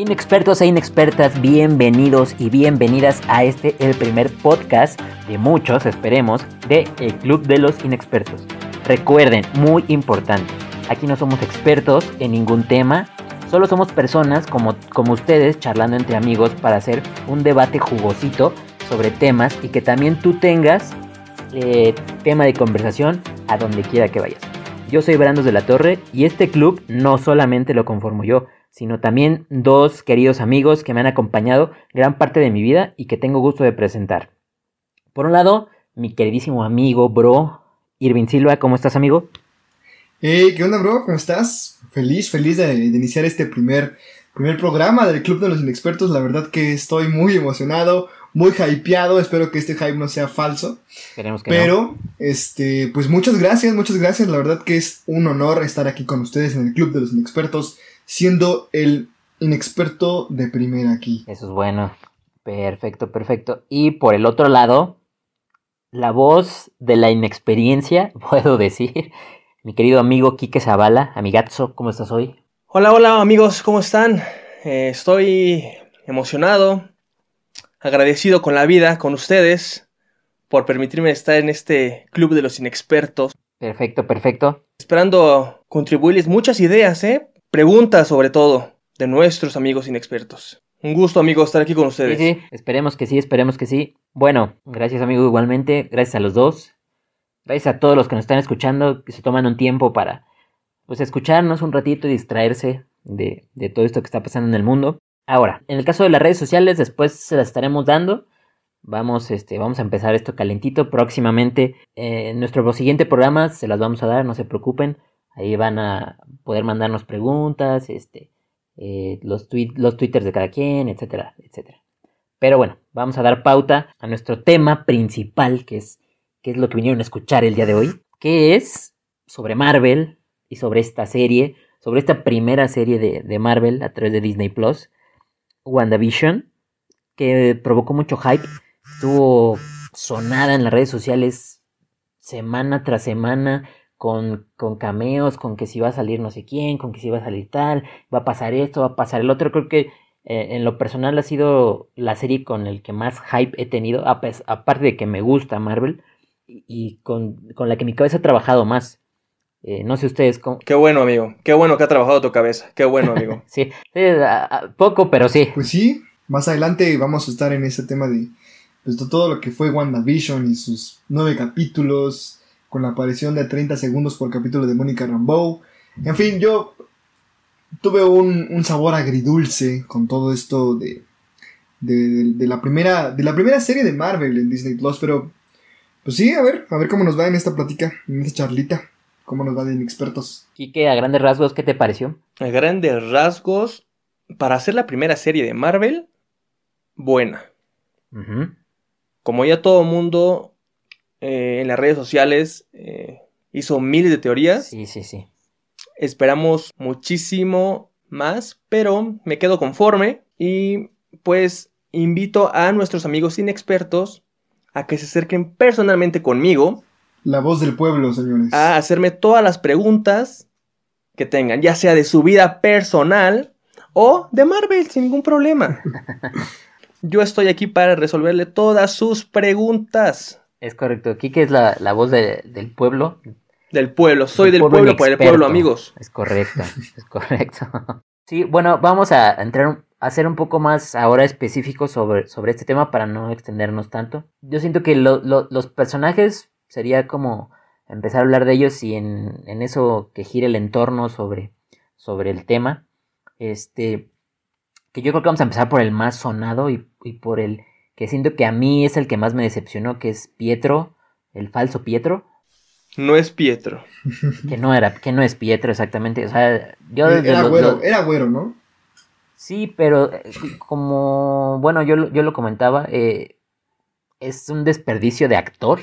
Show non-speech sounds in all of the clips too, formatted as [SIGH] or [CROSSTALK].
Inexpertos e inexpertas, bienvenidos y bienvenidas a este, el primer podcast de muchos, esperemos, de El Club de los Inexpertos. Recuerden, muy importante, aquí no somos expertos en ningún tema, solo somos personas como, como ustedes charlando entre amigos para hacer un debate jugosito sobre temas y que también tú tengas eh, tema de conversación a donde quiera que vayas. Yo soy Brandos de la Torre y este club no solamente lo conformo yo, sino también dos queridos amigos que me han acompañado gran parte de mi vida y que tengo gusto de presentar. Por un lado, mi queridísimo amigo, bro, Irvin Silva, ¿cómo estás, amigo? Hey, ¿qué onda, bro? ¿Cómo estás? Feliz, feliz de, de, iniciar este primer, primer programa del Club de los Inexpertos. La verdad que estoy muy emocionado, muy hypeado. Espero que este hype no sea falso. Esperemos que Pero, no. este, pues muchas gracias, muchas gracias. La verdad que es un honor estar aquí con ustedes en el Club de los Inexpertos, siendo el inexperto de primera aquí. Eso es bueno. Perfecto, perfecto. Y por el otro lado, la voz de la inexperiencia, [LAUGHS] puedo decir, mi querido amigo Quique Zavala, amigazo, ¿cómo estás hoy? Hola, hola amigos, ¿cómo están? Eh, estoy emocionado, agradecido con la vida, con ustedes, por permitirme estar en este club de los inexpertos. Perfecto, perfecto. Esperando contribuirles muchas ideas, ¿eh? Preguntas sobre todo de nuestros amigos inexpertos. Un gusto, amigo, estar aquí con ustedes. Sí, sí, esperemos que sí, esperemos que sí. Bueno, gracias, amigo, igualmente. Gracias a los dos. Gracias a todos los que nos están escuchando, que se toman un tiempo para, pues, escucharnos un ratito y distraerse de, de todo esto que está pasando en el mundo. Ahora, en el caso de las redes sociales, después se las estaremos dando. Vamos, este, vamos a empezar esto calentito. Próximamente, eh, en nuestro siguiente programa se las vamos a dar, no se preocupen. Ahí van a poder mandarnos preguntas, este, eh, los, los twitters de cada quien, etcétera, etcétera. Pero bueno, vamos a dar pauta a nuestro tema principal, que es, que es lo que vinieron a escuchar el día de hoy, que es sobre Marvel y sobre esta serie, sobre esta primera serie de, de Marvel a través de Disney Plus, WandaVision, que provocó mucho hype, estuvo sonada en las redes sociales semana tras semana, con, con, cameos, con que si va a salir no sé quién, con que si va a salir tal, va a pasar esto, va a pasar el otro. Creo que eh, en lo personal ha sido la serie con el que más hype he tenido, aparte de que me gusta Marvel y con, con la que mi cabeza ha trabajado más. Eh, no sé ustedes cómo. Qué bueno, amigo. Qué bueno que ha trabajado tu cabeza. Qué bueno, amigo. [LAUGHS] sí, sí a, a, poco, pero sí. Pues sí, más adelante vamos a estar en ese tema de, pues, de todo lo que fue WandaVision y sus nueve capítulos con la aparición de 30 segundos por capítulo de Mónica Rambeau. En fin, yo tuve un, un, sabor agridulce con todo esto de, de, de, la primera, de la primera serie de Marvel en Disney Plus, pero pues sí, a ver, a ver cómo nos va en esta plática, en esta charlita, cómo nos va de inexpertos. Quique, a grandes rasgos, ¿qué te pareció? A grandes rasgos, para hacer la primera serie de Marvel, buena. Uh -huh. Como ya todo mundo eh, en las redes sociales eh, hizo miles de teorías. Sí, sí, sí. Esperamos muchísimo más, pero me quedo conforme y pues invito a nuestros amigos inexpertos a que se acerquen personalmente conmigo. La voz del pueblo, señores. A hacerme todas las preguntas que tengan, ya sea de su vida personal o de Marvel, sin ningún problema. [LAUGHS] Yo estoy aquí para resolverle todas sus preguntas. Es correcto. Kike es la, la voz de, del pueblo. Del pueblo. Soy del pueblo, pueblo para el pueblo, amigos. Es correcto. [LAUGHS] es correcto. Sí, bueno, vamos a entrar a ser un poco más ahora específico sobre, sobre este tema para no extendernos tanto. Yo siento que lo, lo, los personajes sería como empezar a hablar de ellos y en, en eso que gire el entorno sobre, sobre el tema. Este, que yo creo que vamos a empezar por el más sonado y, y por el que siento que a mí es el que más me decepcionó, que es Pietro, el falso Pietro. No es Pietro. Que no era, que no es Pietro exactamente. O sea, yo era, güero, era güero, ¿no? Sí, pero eh, como, bueno, yo, yo lo comentaba, eh, es un desperdicio de actor.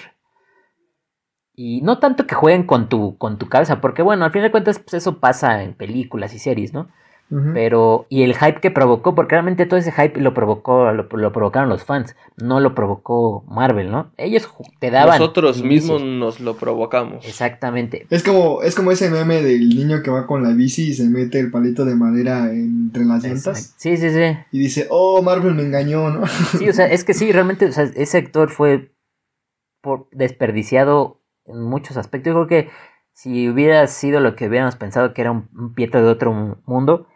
Y no tanto que jueguen con tu, con tu cabeza, porque bueno, al fin de cuentas pues eso pasa en películas y series, ¿no? Pero, y el hype que provocó, porque realmente todo ese hype lo provocó, lo, lo provocaron los fans, no lo provocó Marvel, ¿no? Ellos te daban. Nosotros mismos nos lo provocamos. Exactamente. Es como, es como ese meme del niño que va con la bici y se mete el palito de madera entre las llantas. Sí, sí, sí. y dice, oh, Marvel me engañó, ¿no? Sí, o sea, es que sí, realmente, o sea, ese actor fue por desperdiciado en muchos aspectos. Yo creo que si hubiera sido lo que hubiéramos pensado que era un, un Pietro de otro mu- mundo,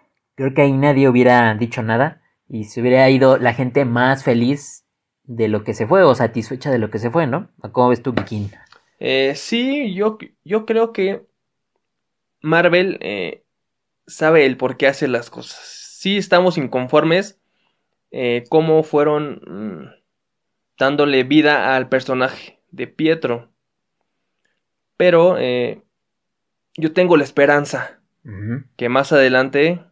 creo que ahí nadie hubiera dicho nada y se hubiera ido la gente más feliz de lo que se fue o satisfecha de lo que se fue, ¿no? ¿Cómo ves tú, Kikin? Eh, sí, yo, yo creo que Marvel eh, sabe el por qué hace las cosas. Sí estamos inconformes eh, cómo fueron mm, dándole vida al personaje de Pietro. Pero yo tengo la esperanza que más adelante,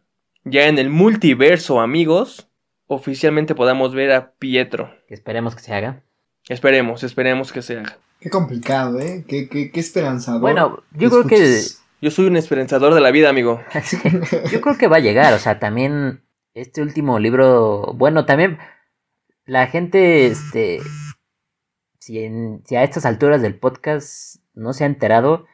ya en el multiverso, amigos, oficialmente podamos ver a Pietro. Esperemos que se haga. Esperemos, esperemos que se haga. Qué complicado, ¿eh? Qué, qué, qué esperanzador. Bueno, yo creo que. Yo soy un esperanzador de la vida, amigo. [LAUGHS] Yo creo que va a llegar, o sea, también este último libro, bueno, también la gente, este, si, en- si a estas alturas del podcast no se ha enterado,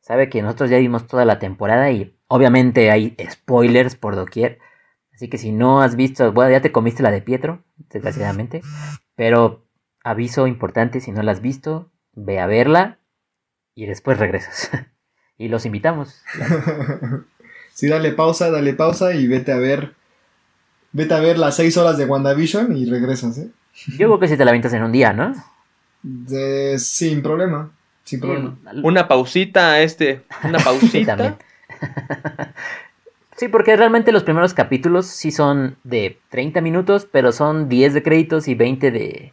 sabe que nosotros ya vimos toda la temporada y obviamente hay spoilers por doquier, así que si no has visto, bueno, ya te comiste la de Pietro, desgraciadamente, pero aviso importante, si no la has visto, ve a verla y después regresas. [LAUGHS] y los invitamos. [LAUGHS] sí, dale pausa, dale pausa y vete a ver. Vete a ver las seis horas de WandaVision y regresas, ¿eh? Yo creo que si te la avientas en un día, ¿no? De- sin problema. Sin problema. Una pausita, este, una [LAUGHS] Sí, pausita. [LAUGHS] Sí, porque realmente los primeros capítulos sí son de 30 minutos, pero son 10 de créditos y 20 de,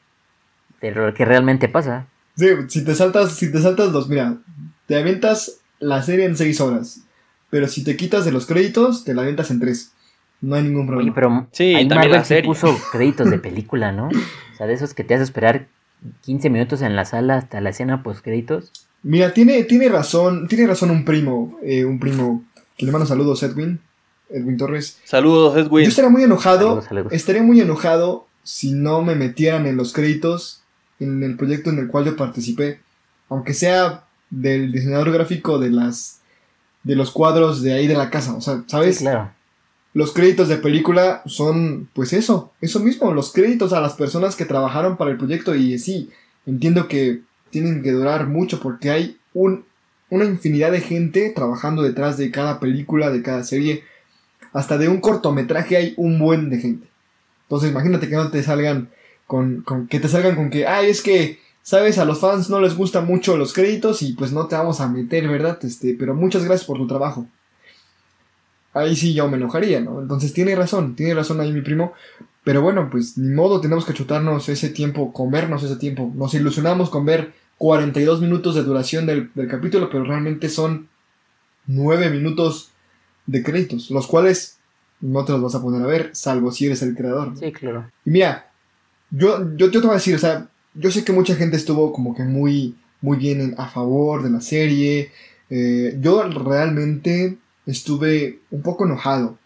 de lo que realmente pasa. Sí, si te saltas, si te saltas los, mira, te avientas la serie en seis horas. Pero si te quitas de los créditos, te la avientas en tres. No hay ningún problema. Oye, pero Sí, ahí Marvel serie. puso [LAUGHS] créditos de película, ¿no? O sea, de esos que te hace esperar 15 minutos en la sala hasta la escena post créditos. Mira, tiene, tiene razón, tiene razón un primo, eh, un primo que le mando saludos, Edwin, Edwin Torres. Saludos, Edwin. Yo estaría muy enojado, Saludos, saludos. estaría muy enojado si no me metieran en los créditos en el proyecto en el cual yo participé, aunque sea del diseñador gráfico de las de los cuadros de ahí de la casa, o sea, ¿sabes? Sí, claro. Los créditos de película son, pues eso, eso mismo, los créditos a las personas que trabajaron para el proyecto y sí, entiendo que tienen que durar mucho porque hay un, una infinidad de gente trabajando detrás de cada película, de cada serie, hasta de un cortometraje hay un buen de gente. Entonces imagínate que no te salgan con, con que te salgan con que, ay, es que, sabes, a los fans no les gustan mucho los créditos y pues no te vamos a meter, ¿verdad? Este, pero muchas gracias por tu trabajo ahí sí yo me enojaría, ¿no? Entonces tiene razón, tiene razón ahí mi primo. Pero bueno, pues ni modo, tenemos que chutarnos ese tiempo, comernos ese tiempo. Nos ilusionamos con ver 42 minutos de duración del, del capítulo, pero realmente son 9 minutos de créditos, los cuales no te los vas a poner a ver, salvo si eres el creador. ¿no? Sí, claro. Y mira, yo, yo, yo te voy a decir, o sea, yo sé que mucha gente estuvo como que muy, muy bien en- a favor de la serie. Eh, yo realmente estuve un poco enojado.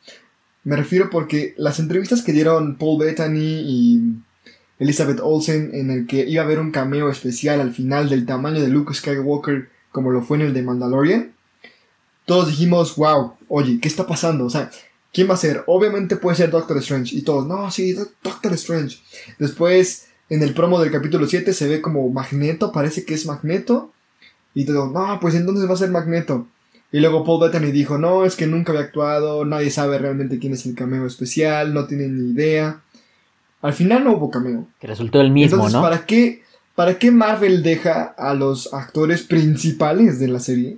Me refiero porque las entrevistas que dieron Paul Bettany y Elizabeth Olsen en el que iba a haber un cameo especial al final del tamaño de Luke Skywalker como lo fue en el de Mandalorian, todos dijimos, wow, oye, ¿qué está pasando? O sea, ¿quién va a ser? Obviamente puede ser Doctor Strange. Y todos, no, sí, Do- Doctor Strange. Después, en el promo del capítulo 7 se ve como Magneto, parece que es Magneto. Y todos, no, pues entonces va a ser Magneto. Y luego Paul Bettany dijo, no, es que nunca había actuado, nadie sabe realmente quién es el cameo especial, no tienen ni idea. Al final no hubo cameo. Que resultó el mismo, Entonces, ¿no? ¿para qué, ¿para qué Marvel deja a los actores principales de la serie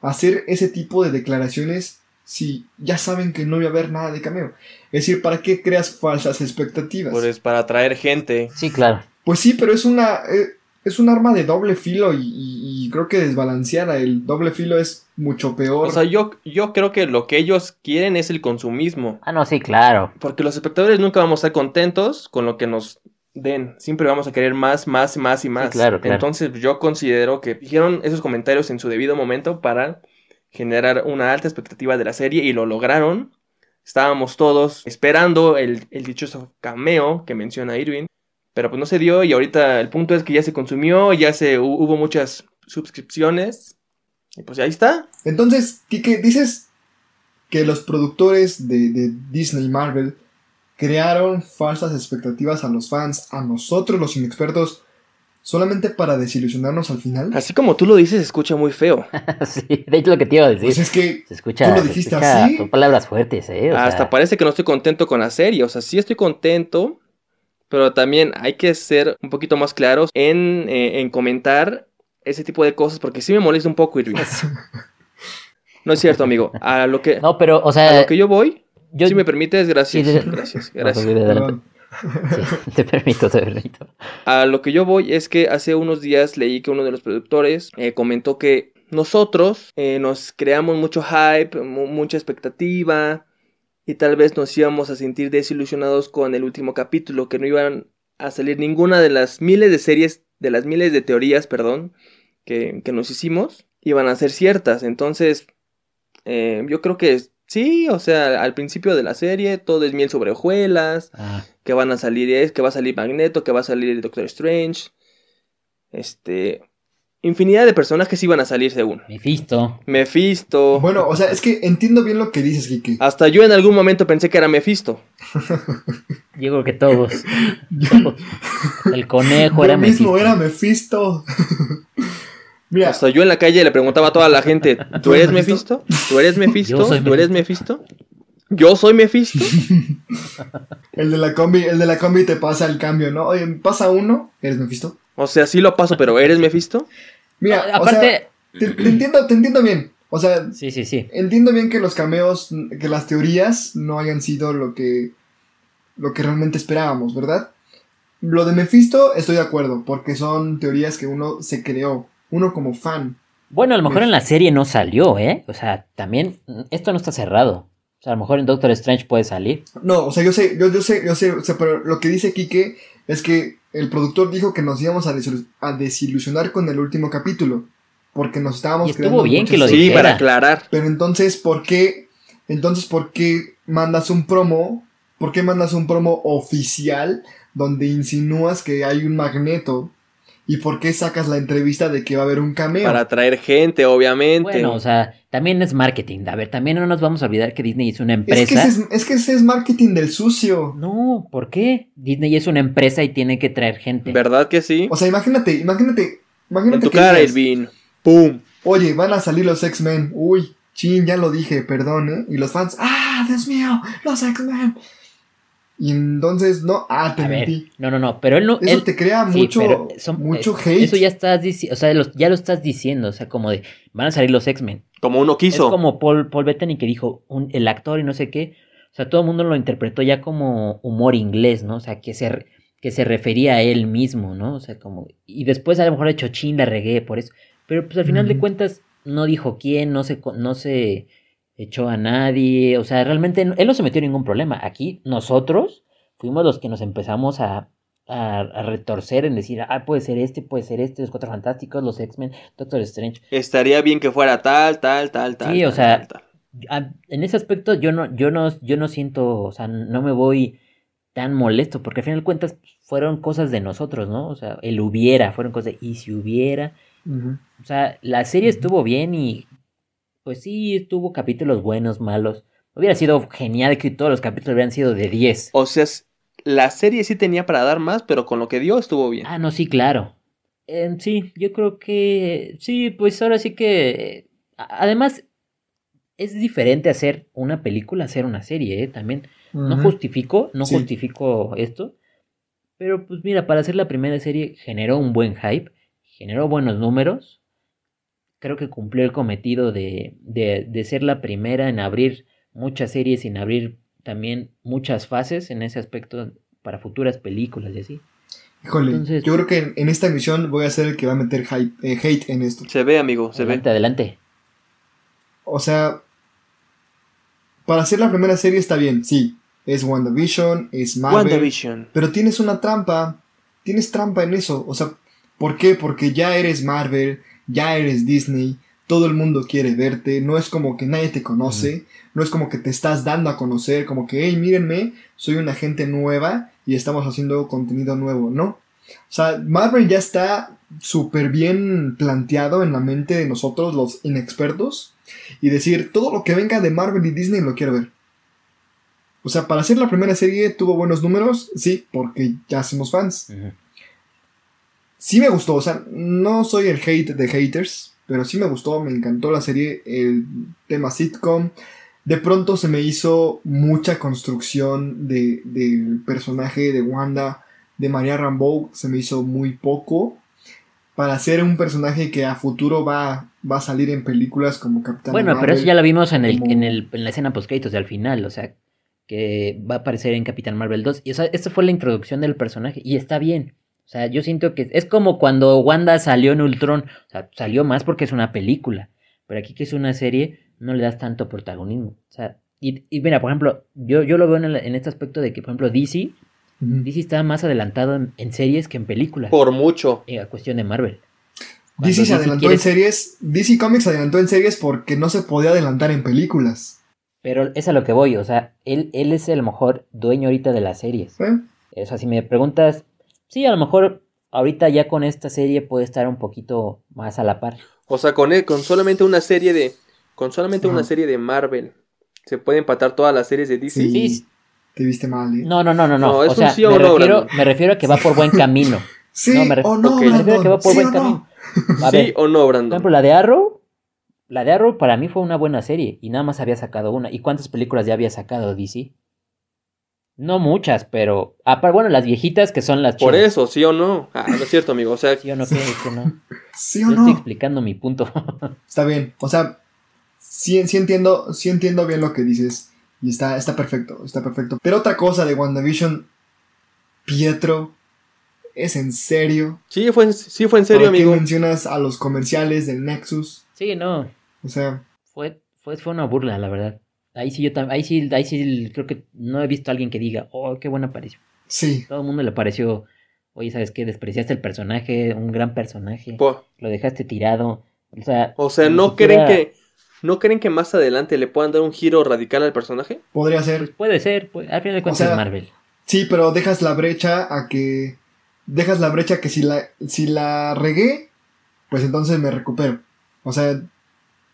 hacer ese tipo de declaraciones si ya saben que no va a haber nada de cameo? Es decir, ¿para qué creas falsas expectativas? Pues para atraer gente. Sí, claro. Pues sí, pero es una eh, es un arma de doble filo y, y- y creo que desbalanceada. El doble filo es mucho peor. O sea, yo, yo creo que lo que ellos quieren es el consumismo. Ah, no, sí, claro. Porque los espectadores nunca vamos a estar contentos con lo que nos den. Siempre vamos a querer más, más, más y más. claro, claro. Entonces yo considero que dijeron esos comentarios en su debido momento para generar una alta expectativa de la serie y lo lograron. Estábamos todos esperando el, el dichoso cameo que menciona Irwin. Pero pues no se dio y ahorita el punto es que ya se consumió, ya se hu- hubo muchas suscripciones. Y pues ahí está. Entonces, Kike, dices que los productores de, de Disney y Marvel crearon falsas expectativas a los fans, a nosotros los inexpertos, solamente para desilusionarnos al final. Así como tú lo dices, se escucha muy feo. [LAUGHS] sí, de hecho lo que te iba a decir. Pues es que se escucha, ¿tú lo se dijiste escucha- así? son palabras fuertes, ¿eh? O sea, Hasta parece que no estoy contento con la serie. O sea, sí estoy contento. Pero también hay que ser un poquito más claros en, eh, en comentar ese tipo de cosas. Porque sí me molesta un poco, Irving. No es cierto, amigo. A lo que, No, pero, o a sea, lo que yo voy, yo... si me permites, gracias. Sí, sí, sí. [LAUGHS] Gracias, No, gracias. [LAUGHS] Sí, te permito, te permito. A lo que yo voy es que hace unos días leí que uno de los productores eh, comentó que nosotros eh, nos creamos mucho hype, mu- mucha expectativa y tal vez nos íbamos a sentir desilusionados con el último capítulo, que no iban a salir ninguna de las miles de series, de las miles de teorías, perdón, que, que nos hicimos, iban a ser ciertas. Entonces, eh, yo creo que sí, o sea, al principio de la serie todo es miel sobre hojuelas Ah, que van a salir es, que va a salir Magneto, que va a salir Doctor Strange. Este. Infinidad de personajes iban a salir según. Mephisto. Mephisto. Bueno, o sea, es que entiendo bien lo que dices, Kike. Hasta yo en algún momento pensé que era Mephisto. [LAUGHS] Yo creo que todos. todos. [LAUGHS] El conejo Yo era mismo Mephisto. era Mephisto. [LAUGHS] Mira, Hasta yo en la calle le preguntaba a toda la gente, ¿tú eres Mephisto? ¿Tú eres Mephisto? Yo soy ¿Tú eres Mephisto? ¿Yo soy Mephisto? el de la combi, el de la combi te pasa el cambio, ¿no? Oye, pasa uno, eres Mephisto. O sea, sí lo paso, pero ¿eres Mephisto? Mira, No, o sea, aparte, te, te entiendo, te entiendo bien. O sea, sí, sí, sí. entiendo bien que los cameos, que las teorías no hayan sido lo que, lo que realmente esperábamos, ¿verdad? Lo de Mephisto estoy de acuerdo, porque son teorías que uno se creó, uno como fan. Bueno, a lo mejor en la serie no salió, ¿eh? O sea, también mm, esto no está cerrado. O sea, a lo mejor en Doctor Strange puede salir. No, o sea, yo sé, yo, yo sé, yo sé, o sea, pero lo que dice Quique es que el productor dijo que nos íbamos a, desilu- a desilusionar con el último capítulo, porque nos estábamos Y estuvo creando bien que lo Sí, dijera. para aclarar. Pero entonces, ¿por qué? Entonces, ¿por qué mandas un promo? ¿Por qué mandas un promo oficial donde insinúas que hay un magneto? ¿Y por qué sacas la entrevista de que va a haber un cameo? Para atraer gente, obviamente. Bueno, o sea, también es marketing. A ver, también no nos vamos a olvidar que Disney es una es, empresa. que ese es, es que ese es marketing del sucio. No, ¿por qué? Disney es una empresa y tiene que traer gente. ¿Verdad que sí? O sea, imagínate, imagínate, imagínate En tu que cara, digas, Irving. ¡Pum! Oye, van a salir los X-Men. Uy, chin, ya lo dije, perdón, ¿eh? Y los fans, ¡ah, Dios mío! ¡Los X-Men! Y entonces, no, ah, te A ver, mentí. no, no, no, pero él no. Eso él- te crea sí, mucho, pero son- mucho hate. Eso ya estás diciendo, o sea, los- ya lo estás diciendo, o sea, como de, van a salir los X-Men. Como uno quiso. Es como Paul, Paul Bettany que dijo, un, el actor y no sé qué, o sea, todo el mundo lo interpretó ya como humor inglés, ¿no? O sea, que se, re- que se refería a él mismo, ¿no? O sea, como, y después a lo mejor hecho chin, la regué por eso, pero pues al final de cuentas no dijo quién, no se, no se echó a nadie, o sea, realmente él no se metió en ningún problema. Aquí nosotros fuimos los que nos empezamos a, a, a retorcer en decir, ah, puede ser este, puede ser este, los Cuatro Fantásticos, los X-Men, Doctor Strange. Estaría bien que fuera tal, tal, tal, tal. Sí, o tal, sea, tal, tal. En ese aspecto yo no, yo no, yo no siento, o sea, no me voy tan molesto, porque al final de cuentas fueron cosas de nosotros, ¿no? O sea, el hubiera, fueron cosas de, y si hubiera, o sea, la serie estuvo bien y pues sí, tuvo capítulos buenos, malos. Hubiera sido genial que todos los capítulos hubieran sido de 10. O sea, la serie sí tenía para dar más, pero con lo que dio estuvo bien. Ah, no, sí, claro. Eh, sí, yo creo que sí, pues ahora sí que... Además, es diferente hacer una película, hacer una serie, ¿eh? También. No justifico, no Sí. justifico esto. Pero pues mira, para hacer la primera serie generó un buen hype, generó buenos números. Creo que cumplió el cometido de, de, de ser la primera en abrir muchas series, en abrir también muchas fases en ese aspecto para futuras películas y así. Híjole, Entonces- yo creo que en, en esta emisión voy a ser el que va a meter hype- eh, hate en esto. Se ve, amigo, se ve. adelante, adelante. O sea, para hacer la primera serie está bien, sí. Es WandaVision, es Marvel. WandaVision. Pero tienes una trampa. Tienes trampa en eso. O sea, ¿por qué? Porque ya eres Marvel, ya eres Disney. todo el mundo quiere verte, no es como que nadie te conoce, no es como que te estás dando a conocer, como que, hey, mírenme, soy una gente nueva y estamos haciendo contenido nuevo, ¿no? O sea, Marvel ya está súper bien planteado en la mente de nosotros, los inexpertos, y decir, todo lo que venga de Marvel y Disney lo quiero ver. O sea, para hacer la primera serie tuvo buenos números, sí, porque ya somos fans. Sí me gustó, o sea, no soy el hate de haters, pero sí me gustó, me encantó la serie, el tema sitcom. De pronto se me hizo mucha construcción de- del personaje de Wanda, de María Rambeau, se me hizo muy poco. Para ser un personaje que a futuro va, va a salir en películas como Capitán Bueno, pero eso ya lo vimos en, el, como- en, el, en la escena post-créditos al final, o sea, que va a aparecer en Capitán Marvel 2. Y o sea, esta fue la introducción del personaje y está bien. O sea, yo siento que es como cuando Wanda salió en Ultron, o sea, salió más porque es una película, pero aquí que es una serie no le das tanto protagonismo. O sea, y, y mira, por ejemplo, yo, yo lo veo en, el- en este aspecto de que, por ejemplo, DC. DC está más adelantado en, en series que en películas, Por mucho. eh, a cuestión de Marvel. DC se Cuando adelantó en series, DC Comics se adelantó en series porque no se podía adelantar en películas. Pero es a lo que voy, o sea, él, él es el mejor dueño ahorita de las series. ¿eh? O sea, si me preguntas, sí, a lo mejor ahorita ya con esta serie puede estar un poquito más a la par. O sea, con, con solamente una serie de. Con solamente una serie de Marvel. Se puede empatar todas las series de DC. Sí. Sí, Te viste mal, ¿eh? no, no, no, no, no. No, es o un sea, sí o me, no, refiero, me refiero a que va por buen camino. [LAUGHS] Sí No, me ref- o no, ok. Me refiero a que va por sí buen o no. camino. [LAUGHS] A ¿Sí o no, por Brandon? ejemplo, la de Arrow, la de Arrow para mí fue una buena serie y nada más había sacado una. ¿Y cuántas películas ya había sacado DC? No muchas, pero aparte, bueno, las viejitas que son las Por chidas. eso, ¿sí o no? Ah, no es cierto, amigo. O sea, ¿Sí o no? ¿Qué? Que no. [LAUGHS] ¿Sí Yo o estoy no? explicando mi punto. [LAUGHS] Está bien. O sea, sí, sí entiendo, sí entiendo bien lo que dices. Y está, está perfecto, está perfecto. Pero otra cosa de WandaVision, Pietro, ¿es en serio? sí fue, en- sí fue en serio, ¿Para qué amigo. mencionas a los comerciales del Nexus? Sí, no. O sea, Fue, fue, fue una burla, la verdad. Ahí sí yo tam- ahí sí, ahí sí creo que no he visto a alguien que diga, oh, qué buena aparición. sí. Todo el mundo le pareció, oye, ¿sabes qué? Despreciaste el personaje, un gran personaje, Po- lo dejaste tirado. O sea, O sea, ¿no siquiera- creen que no creen que más adelante le puedan dar un giro radical al personaje? Podría Pues ser. puede ser, pues, al final de cuentas sea, es Marvel. Sí, pero dejas la brecha a que. Dejas la brecha que si la, si la regué, pues entonces me recupero. O sea,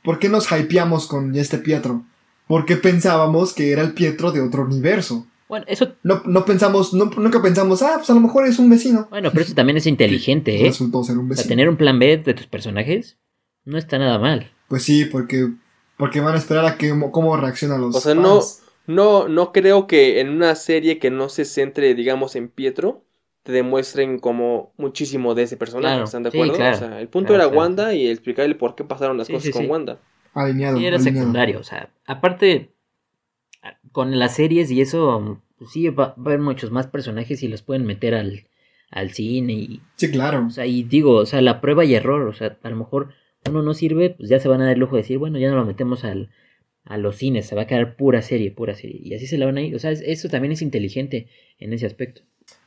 ¿por qué nos hypeamos con este Pietro? Porque pensábamos que era el Pietro de otro universo. Bueno, eso, No, no pensamos, no- nunca pensamos, ah, pues a lo mejor es un vecino. bueno, pero eso también es inteligente, ¿eh? Resultó ser un O sea, vecino. tener un plan B de tus personajes no está nada mal. Pues sí, porque, porque van a esperar a que cómo reaccionan los O sea, no- fans. No, no creo que en una serie que no se centre, digamos, en Pietro, te demuestren como muchísimo de ese personaje. Claro, ¿Están de sí, acuerdo? claro. O sea, el punto Claro, era claro. Wanda y explicarle por qué pasaron las Sí, cosas sí, con sí. Wanda. Alineado. Sí, era alineado. secundario, o sea, aparte, con las series y eso, pues sí, va, va a haber muchos más personajes y los pueden meter al, al cine y, Sí, claro. o sea, y digo, o sea, la prueba y error, o sea, a lo mejor uno no sirve, pues ya se van a dar el lujo de decir, bueno, ya no lo metemos al, a los cines, se va a quedar pura serie, pura serie, y así se la van a ir, o sea, es- eso también es inteligente en ese aspecto.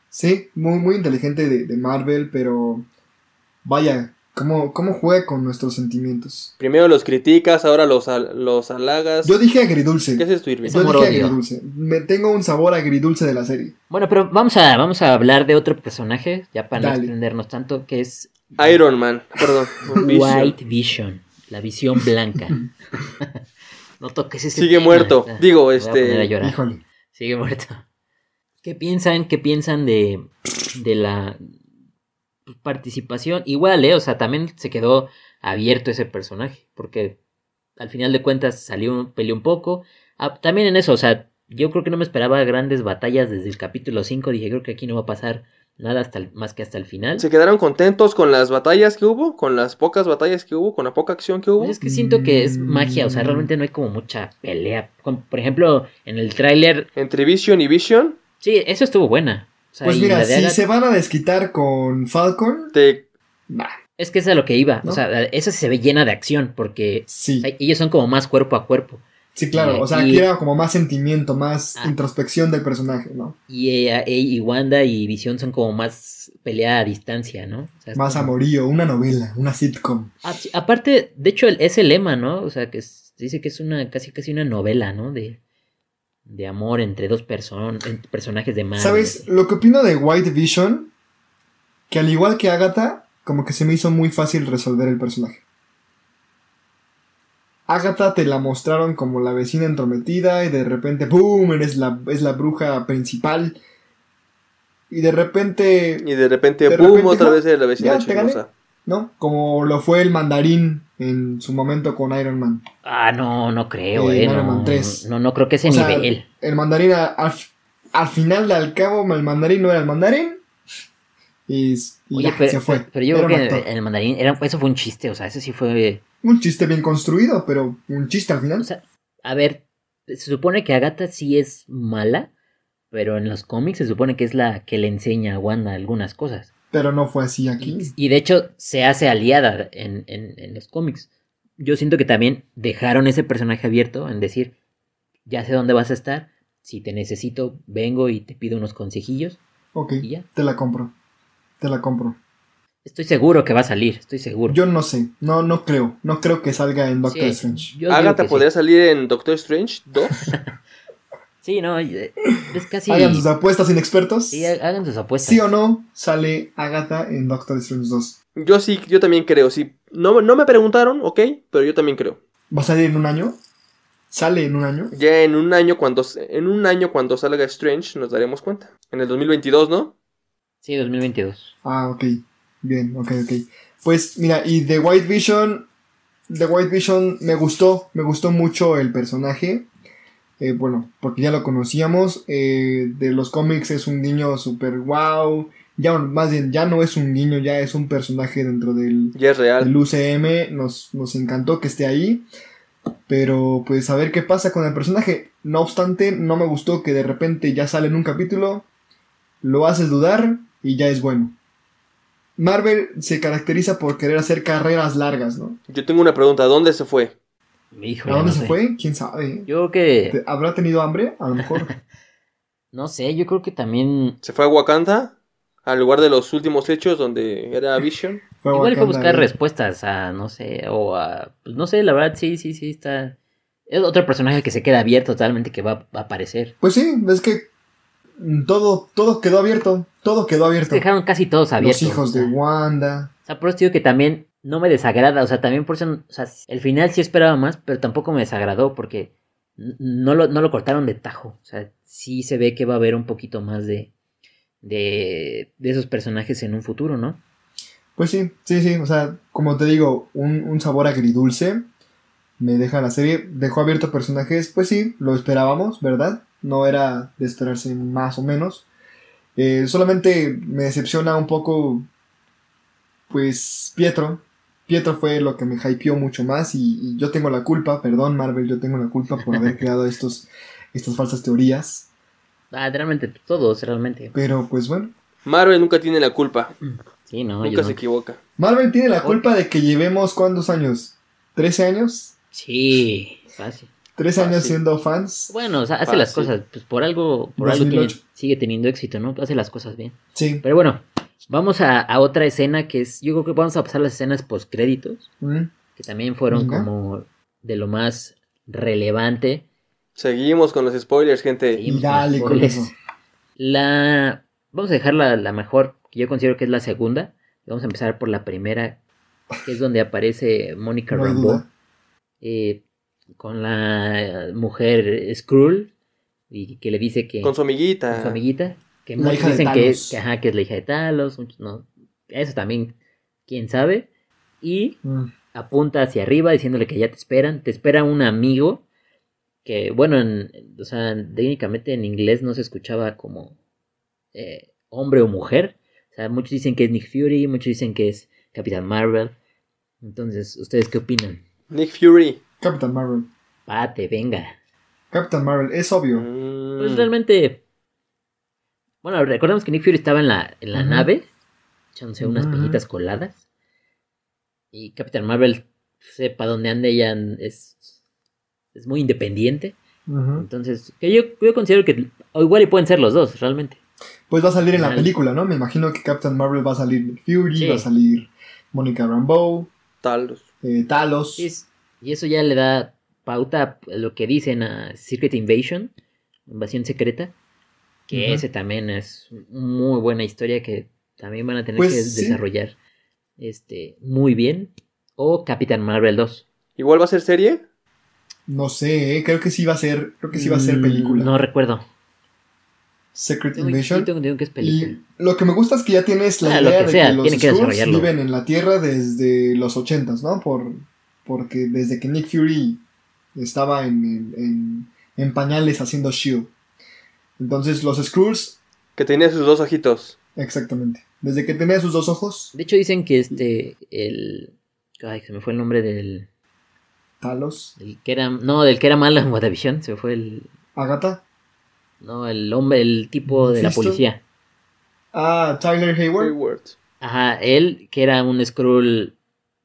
Sí, muy, muy inteligente de, de Marvel, pero vaya, ¿cómo, cómo juega con nuestros sentimientos? Primero los criticas, ahora los, al- los halagas. Yo dije agridulce. ¿Qué es esto, Irving? Yo dije agridulce. Me tengo un sabor agridulce de la serie. Bueno, pero vamos a, vamos a hablar de otro personaje, ya para no Dale. extendernos tanto, que es Iron Man, perdón. Vision. White Vision, la visión blanca. [LAUGHS] no toques ese Sigue tema, muerto. Digo, este. Híjole. Sigue muerto. ¿Qué piensan? ¿Qué piensan de, de la participación? Igual, ¿eh? O sea, también se quedó abierto ese personaje. Porque al final de cuentas salió, peleó un poco. Ah, también en eso, o sea, yo creo que no me esperaba grandes batallas desde el capítulo 5. Dije, creo que aquí no va a pasar nada hasta el- más que hasta el final. ¿Se quedaron contentos con las batallas que hubo? ¿Con las pocas batallas que hubo? ¿Con la poca acción que hubo? Pues es que siento que es magia, o sea, realmente no hay como mucha pelea. Como, por ejemplo, en el tráiler, Entre Vision y Vision, sí, eso estuvo buena. Sea, Pues y mira, si Agatha- se van a desquitar con Falcon, te nah, Es que es a lo que iba. ¿No? O sea, esa se ve llena de acción porque sí. ellos son como más cuerpo a cuerpo. Sí, claro, Y o sea, aquí- aquí era como más sentimiento, más Ah. introspección del personaje, ¿no? Y, ella- e- y Wanda y Visión son como más pelea a distancia, ¿no? O sea, es Más como- amorío, una novela, una sitcom. Ah, aparte, de hecho, es el lema, ¿no? O sea, que es- dice que es una casi casi una novela, ¿no? De, de amor entre dos personas, personajes de Marvel. ¿Sabes? Lo que opino de White Vision, que al igual que Agatha, como que se me hizo muy fácil resolver el personaje. Agatha te la mostraron como la vecina entrometida y de repente, ¡boom! Eres la, es la bruja principal. Y de repente, Y de repente, De ¡boom! repente, otra vez era la vecina ya. ¿No? Como lo fue el mandarín en su momento con Iron Man. Ah, no, no creo, Eh, eh. Iron No, Man 3. no, no creo que ese O sea, nivel. El mandarín, al, al final, al cabo, el mandarín no era el mandarín. Y, y Oye, ya, pero, se fue. pero yo Era creo que el mandarín, era, eso fue un chiste, o sea, eso sí fue... Un chiste bien construido, pero un chiste al final. O sea, a ver, se supone que Agatha sí es mala, pero en los cómics se supone que es la que le enseña a Wanda algunas cosas. Pero no fue así aquí. Y de hecho se hace aliada en, en, en los cómics. Yo siento que también dejaron ese personaje abierto en decir, ya sé dónde vas a estar, si te necesito, vengo y te pido unos consejillos Ok, y ya. te la compro. Te la compro. Estoy seguro que va a salir, estoy seguro. Yo no sé, no, no creo. No creo que salga en Doctor Sí, Strange. Agatha sí. podría salir en Doctor Strange 2. [LAUGHS] Sí, no, eh, es casi... Hagan sus apuestas inexpertos. Sí, ha- hagan sus apuestas. ¿Sí o no sale Agatha en Doctor Strange 2? Yo sí, yo también creo. Sí. No, no me preguntaron, ok, pero yo también creo. ¿Va a salir en un año? ¿Sale en un año? Ya en un año cuando en un año cuando salga Strange nos daremos cuenta. En el 2022, ¿no? Sí, 2022. Ah, ok. Bien, ok, ok. Pues mira, y The White Vision. The White Vision me gustó, me gustó mucho el personaje. Eh, bueno, porque ya lo conocíamos. eh, de los cómics es un niño super wow. Ya, más bien, ya no es un niño, ya es un personaje dentro del, Ya es real. del UCM. Nos, nos encantó que esté ahí. Pero pues a ver qué pasa con el personaje. No obstante, no me gustó que de repente ya sale en un capítulo, lo haces dudar y ya es bueno. Marvel se caracteriza por querer hacer carreras largas, ¿no? Yo tengo una pregunta, ¿dónde se fue? Híjole, ¿A dónde no se sé. fue? ¿Quién sabe? Yo creo que... ¿Te- ¿Habrá tenido hambre? A lo mejor. [LAUGHS] No sé, yo creo que también... ¿Se fue a Wakanda? Al lugar de los últimos hechos donde era [LAUGHS] Vision. Fue Igual fue a Wakanda, buscar ¿eh? respuestas a, no sé, o a... Pues no sé, la verdad, sí, sí, sí, está... Es otro personaje que se queda abierto totalmente que va a aparecer. Pues sí, es que todo, todo quedó abierto. Todo quedó abierto. Dejaron casi todos abiertos. Los hijos o sea. de Wanda. O sea, por eso digo que también no me desagrada, o sea, también por eso, el final sí esperaba más, pero tampoco me desagradó porque no lo, no lo cortaron de tajo, o sea, sí se ve que va a haber un poquito más de, de, de esos personajes en un futuro, ¿no? Pues sí, sí, sí. O sea, como te digo, un, un sabor agridulce. Me deja la serie. Dejó abierto personajes. Pues sí, lo esperábamos, ¿verdad? No era de esperarse más o menos. Eh, solamente me decepciona un poco. Pues Pietro. Pietro fue lo que me hypeó mucho más. Y, y yo tengo la culpa, perdón, Marvel, yo tengo la culpa por haber [LAUGHS] creado estos, estas falsas teorías. Ah, realmente, todos, realmente. Pero pues bueno. Marvel nunca tiene la culpa. Sí, no, nunca se no. equivoca. Marvel tiene la culpa de que llevemos cuántos años? ¿13 años? Sí, fácil. ¿Tres años Fácil. siendo fans? Bueno, o sea, hace las cosas, pues por algo, por algo tiene- 2008. sigue teniendo éxito, ¿no? Hace las cosas bien. Sí. Pero bueno, vamos a, a otra escena que es, yo creo que vamos a pasar las escenas post créditos. Mm. que también fueron Venga. como de lo más relevante. Seguimos con los spoilers, gente. Dale con spoilers. eso. La vamos a dejar la, la mejor, que yo considero que es la segunda. Vamos a empezar por la primera, que es donde aparece Mónica No Rambeau eh, con la mujer Skrull y que le dice que Con su amiguita. con su amiguita, que La muchos hija de dicen que, que, ajá, que es la hija de Talos, muchos no, eso también, quién sabe. Y Mm. apunta hacia arriba diciéndole que ya te esperan. Te espera un amigo que, bueno, en- o sea, técnicamente en inglés no se escuchaba como eh, hombre o mujer. O sea, muchos dicen que es Nick Fury, muchos dicen que es Capitán Marvel. Entonces, ¿ustedes qué opinan? Nick Fury. Captain Marvel. Pate, venga. Captain Marvel, es obvio. Mm. Pues realmente. Bueno, recordemos que Nick Fury estaba en la, en la nave, echándose unas peñitas coladas. Y Capitán Marvel, sepa dónde ande, ella es, es muy independiente. Entonces, que yo, yo considero que o igual y pueden ser los dos, realmente. Pues va a salir en la película, ¿no? Me imagino que Captain Marvel va a salir Nick Fury, Sí. va a salir Monica Rambeau, Talos. eh, Talos. Y, es- y eso ya le da pauta a lo que dicen a Secret Invasion, invasión secreta, que ese también es muy buena historia que también van a tener Pues, que sí. desarrollar este, muy bien. O Capitán Marvel 2. ¿Igual va a ser serie? No sé, eh, creo que sí va a ser, creo que sí va a ser Mm, película. No recuerdo. Secret Invasion. sí tengo entendido que es película. Y lo que me gusta es que ya tienes la Ah, lo idea que de sea, que los que Skrulls viven en la Tierra desde los ochentas, ¿no? Por, porque desde que Nick Fury estaba en, en, en- en pañales haciendo S.H.I.E.L.D. Entonces los Skrulls, Que tenía sus dos ojitos. exactamente. Desde que tenía sus dos ojos, De hecho dicen que este, el... Ay, se me fue el nombre del... Talos, del que era, no, del que era malo en WandaVision. Se me fue el... Agatha, No, el hombre, el tipo de la policía. ah, Tyler Hayward. Hayward. Ajá, él, que era un Skrull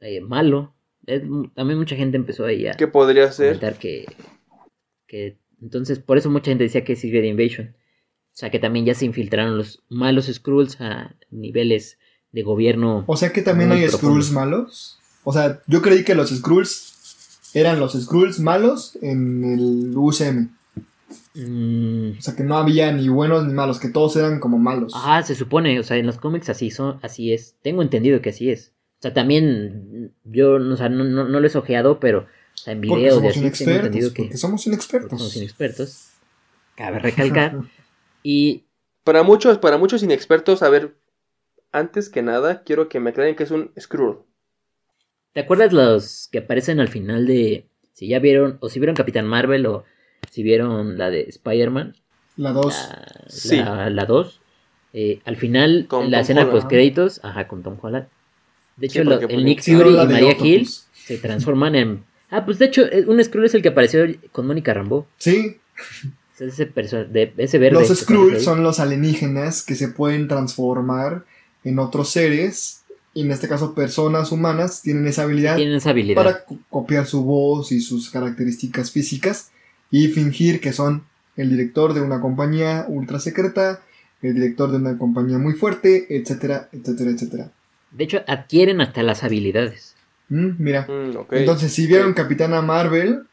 eh, malo. También mucha gente empezó ahí a ¿Qué podría ser? que, que... Entonces, por eso mucha gente decía que es Secret Invasion. O sea, que también ya se infiltraron los malos Skrulls a niveles de gobierno. O sea que también hay. Skrulls malos. O sea, yo creí que los Skrulls eran los Skrulls malos en el UCM. Mm, O sea, que no había ni buenos ni malos, que todos eran como malos. Ajá, se supone, o sea, en los cómics así son, así es. Tengo entendido que así es. O sea, también yo no, o sea, no, no, no lo he ojeado, pero o sea, en porque videos de somos así inexpertos. entendido que Porque somos porque inexpertos. somos inexpertos. Cabe recalcar. [LAUGHS] y Para muchos, para muchos inexpertos, a ver, antes que nada, quiero que me aclaren que es un Skrull. ¿te acuerdas los que aparecen al final de si ya vieron o si vieron Capitán Marvel o si vieron la de Spider-Man? La 2. La, Sí. la, la 2. eh, al final, Con la Tom escena Holland. post créditos, ajá, con Tom Holland. De Sí, hecho, lo- porque- el Nick Fury y Octopus. Hill se transforman en. Ah, pues de hecho, eh, un Skrull es el que apareció con Mónica Rambeau. Sí, sea, ese, de, ese verde. los ahí. son los alienígenas que se pueden transformar en otros seres. Y en este caso, personas humanas tienen esa habilidad Tienen esa habilidad. para co- copiar su voz y sus características físicas y fingir que son el director de una compañía ultra secreta, el director de una compañía muy fuerte, etcétera, etcétera, etcétera. De hecho, adquieren hasta las habilidades. Mm, mira, Mm, entonces si vieron. Capitana Marvel,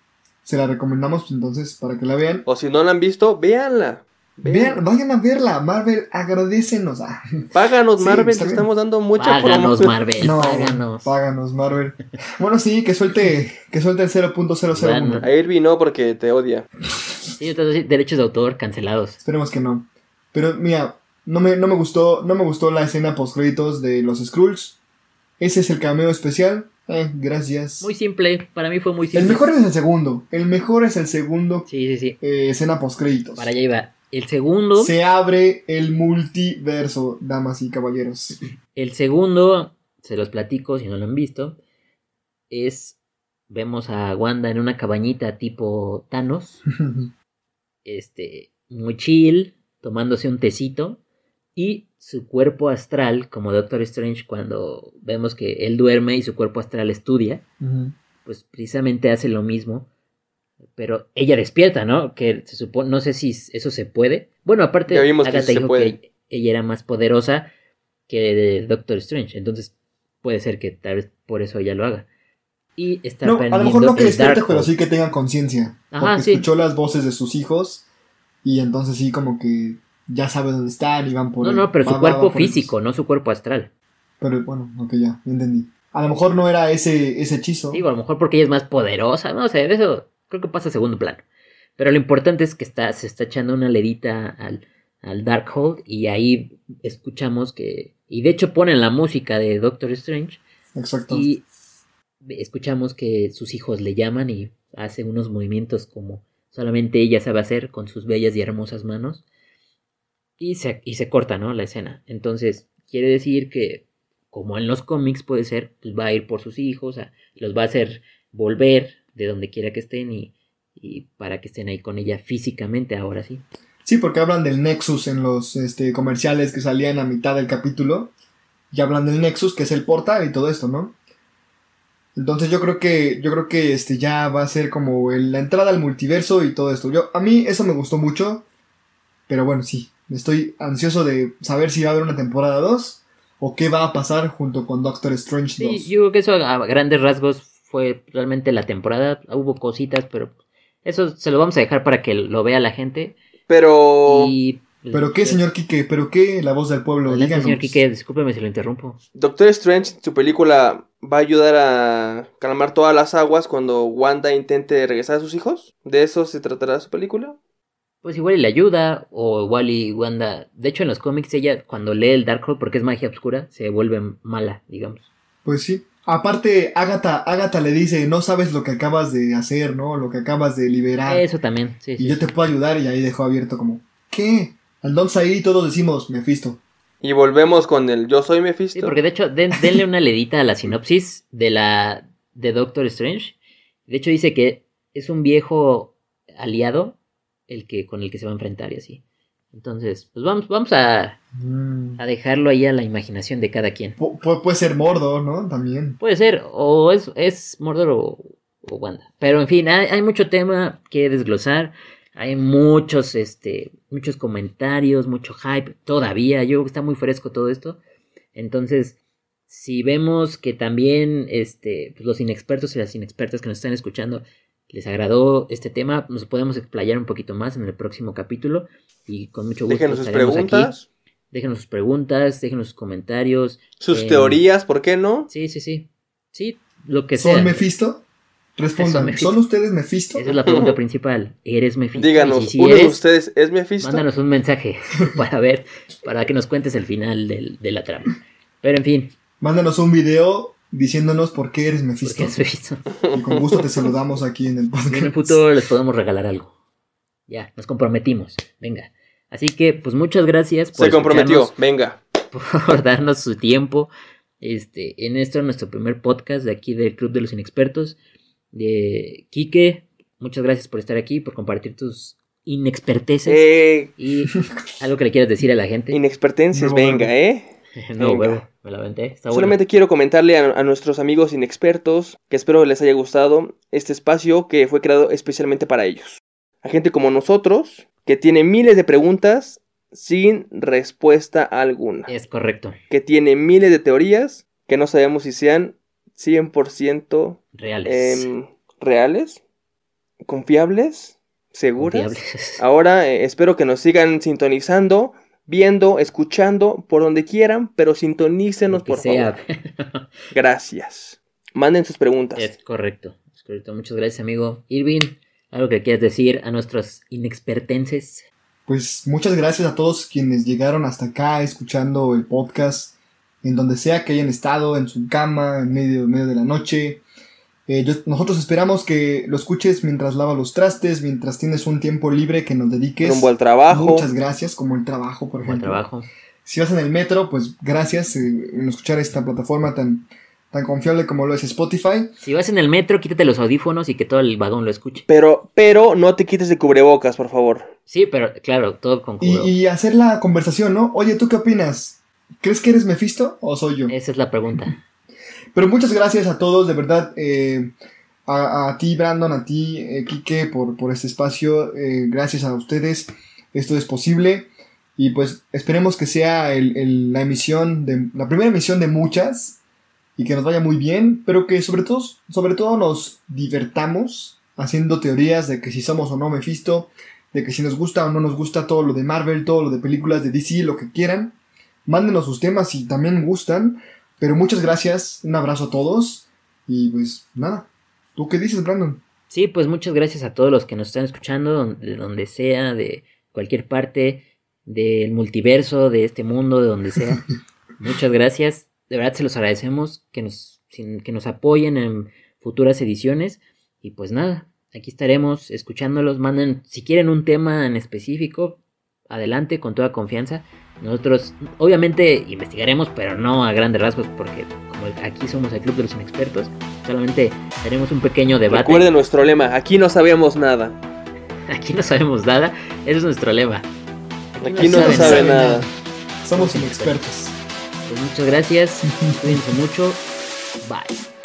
se la recomendamos pues, entonces para que la vean. O si no la han visto, véanla. Vean, vayan a verla, Marvel, agradecenos. Ah, Páganos, Sí, Marvel, te estamos dando mucha Páganos, promoción. Marvel. [LAUGHS] no, páganos. páganos, Marvel. Bueno, sí, que suelte, que suelte el 0.001. Bueno. A Irby no, porque te odia. Sí, entonces, derechos de autor cancelados. Esperemos que no. Pero mira, no me, no me gustó, no me gustó la escena post créditos de los Skrulls. Ese es el cameo especial. Eh, gracias. Muy simple. Para mí fue muy simple. el mejor es el segundo. El mejor es el segundo Sí, sí, sí. eh, escena post créditos. Para allá iba. El segundo. Se abre el multiverso, damas y caballeros. El segundo, se los platico si no lo han visto, es, vemos a Wanda en una cabañita tipo Thanos, [LAUGHS] este, muy chill, tomándose un tecito, y su cuerpo astral, como Doctor Strange cuando vemos que él duerme y su cuerpo astral estudia, pues precisamente hace lo mismo, pero ella despierta, ¿no? Que se supone, no sé si eso se puede. Bueno, aparte, Ya vimos Agatha dijo puede. que ella era más poderosa que Doctor Strange, entonces puede ser que tal vez por eso ella lo haga. Y está No, a lo mejor no que Darkhold. pero sí que tenga conciencia. Ajá, Porque sí. escuchó las voces de sus hijos y entonces sí como que ya sabe dónde están y van por No, no, pero Va- su cuerpo va físico, no su cuerpo astral. Pero bueno, ok, ya, entendí. A lo mejor no era ese, ese hechizo. Digo, a lo mejor porque ella es más poderosa, no sé, eso creo que pasa a segundo plano. Pero lo importante es que está, se está echando una ledita al, al Darkhold y ahí escuchamos que... Y de hecho ponen la música de Doctor Strange Exacto. y escuchamos que sus hijos le llaman y hace unos movimientos como solamente ella sabe hacer con sus bellas y hermosas manos. Y se, y se corta, ¿no? La escena. Entonces, quiere decir que, como en los cómics puede ser, pues va a ir por sus hijos, los va a hacer volver de donde quiera que estén y, y para que estén ahí con ella físicamente, ahora sí. Sí, porque hablan del Nexus en los este, comerciales que salían a mitad del capítulo. Y hablan del Nexus, que es el portal y todo esto, ¿no? Entonces yo creo que yo creo que este ya va a ser como la entrada al multiverso y todo esto. Yo a mí eso me gustó mucho, pero bueno, sí, estoy ansioso de saber si va a haber una temporada 2 o qué va a pasar junto con Doctor Strange Sí, 2. yo creo que eso a grandes rasgos fue realmente la temporada. Hubo cositas, pero eso se lo vamos a dejar para que lo vea la gente. Pero Y, Pero qué, señor Quique, pero qué la voz del pueblo, Adelante, díganos. señor Quique, discúlpeme si lo interrumpo. Doctor Strange, su película, va a ayudar a calmar todas las aguas cuando Wanda intente regresar a sus hijos. ¿De eso se tratará su película? Pues igual y le ayuda, o igual y Wanda. De hecho, en los cómics, ella cuando lee el Darkhold, porque es magia oscura, se vuelve mala, digamos. Pues sí. Aparte, Agatha, Agatha le dice, no sabes lo que acabas de hacer, ¿no? Lo que acabas de liberar. Eso también, sí, y sí. yo te puedo ayudar y ahí dejó abierto como, ¿qué? Entonces ahí todos decimos, Mephisto. Y volvemos con el Yo soy Mephisto. Sí, porque de hecho, den- denle una ledita a la sinopsis de la de Doctor Strange. De hecho, dice que es un viejo aliado el que con el que se va a enfrentar y así. Entonces, pues vamos, vamos a, a dejarlo ahí a la imaginación de cada quien. Pu- pu- puede ser Mordo, ¿no? También. Puede ser, o es, es Mordor o, o Wanda. Pero en fin, hay, hay mucho tema que desglosar. Hay muchos, este, muchos comentarios, mucho hype todavía. Yo creo que está muy fresco todo esto. Entonces, si vemos que también este, pues, los inexpertos y las inexpertas que nos están escuchando les agradó este tema, nos podemos explayar un poquito más en el próximo capítulo. Y con mucho gusto Déjenos sus estaremos preguntas, aquí. Déjenos sus preguntas, déjenos sus comentarios. sus eh, teorías, ¿por qué no? Sí, sí, sí. Sí, lo que ¿Son sea. Mephisto? Respondan, Son Mephisto. ¿son ustedes Mephisto? Esa es la pregunta [LAUGHS] principal. ¿Eres Mephisto? Díganos, si, ¿uno de ustedes es Mephisto? mándanos un mensaje [LAUGHS] para ver, para que nos cuentes el final del- de la trama. Pero en fin, Mándanos un video diciéndonos por qué eres Mephisto. porque has visto. Y con gusto te saludamos aquí en el podcast. [LAUGHS] En el futuro les podemos regalar algo. Ya, nos comprometimos. Venga. Así que, pues muchas gracias por Se comprometió, venga. [LAUGHS] por darnos su tiempo. Este, en esto, nuestro primer podcast de aquí del Club de los Inexpertos. De Quique, muchas gracias por estar aquí, por compartir tus inexperteces. Eh, Y algo que le quieras decir a la gente. inexpertencias, No, venga. ¿eh? [LAUGHS] no, venga. huevo, me la aventé. Está bueno. Solamente quiero comentarle a, a nuestros amigos inexpertos que espero les haya gustado este espacio que fue creado especialmente para ellos. A gente como nosotros que tiene miles de preguntas sin respuesta alguna. Es correcto. Que tiene miles de teorías que no sabemos si sean 100% Reales. em, reales, confiables, seguras. Confiables. [LAUGHS] Ahora eh, espero que nos sigan sintonizando, viendo, escuchando, por donde quieran, pero sintonícenos por sea. favor. [LAUGHS] Gracias. Manden sus preguntas. Es correcto. Es correcto. Muchas gracias, amigo. Irving, algo que quieras decir a nuestros inexpertenses. Pues muchas gracias a todos quienes llegaron hasta acá escuchando el podcast, en donde sea que hayan estado, en su cama, en medio, en medio de la noche. Eh, yo- nosotros esperamos que lo escuches mientras lavas los trastes, mientras tienes un tiempo libre que nos dediques. Rumbo al trabajo. Muchas gracias, como el trabajo, por Buen ejemplo. trabajo. Si vas en el metro, pues gracias eh, en escuchar esta plataforma tan, tan confiable como lo es Spotify. Si vas en el metro, quítate los audífonos y que todo el vagón lo escuche. Pero, pero no te quites de cubrebocas, por favor. Sí, pero claro, todo con Y, cuidado. y hacer la conversación, ¿no? Oye, ¿tú qué opinas? ¿Crees que eres Mephisto o soy yo? Esa es la pregunta. Pero muchas gracias a todos, de verdad. eh, a, a ti, Brandon, a ti, eh, Quique, por, por este espacio. eh, gracias a ustedes. Esto es posible. Y pues esperemos que sea el- el- la emisión de la primera emisión de muchas. Y que nos vaya muy bien. Pero que sobre todo, sobre todo nos divertamos haciendo teorías de que si somos o no Mephisto. De que si nos gusta o no nos gusta todo lo de Marvel, todo lo de películas de DC, lo que quieran. Mándenos sus temas si también gustan. Pero muchas gracias, un abrazo a todos y pues nada. ¿Tú qué dices, Brandon? Sí, pues muchas gracias a todos los que nos están escuchando, de donde sea, de cualquier parte del multiverso, de este mundo, de donde sea. [LAUGHS] muchas gracias. De verdad se los agradecemos que nos, sin- que nos apoyen en futuras ediciones. Y pues nada, aquí estaremos escuchándolos. Manden, si quieren un tema en específico, adelante, con toda confianza. Nosotros, obviamente, investigaremos, pero no a grandes rasgos, porque como aquí somos el Club de los Inexpertos, solamente haremos un pequeño debate. Recuerden nuestro lema, aquí no sabemos nada. [LAUGHS] Aquí no sabemos nada, ese es nuestro lema. Aquí no se saben sabe nada. nada. Somos inexpertos. Pues muchas gracias, cuídense mucho, bye.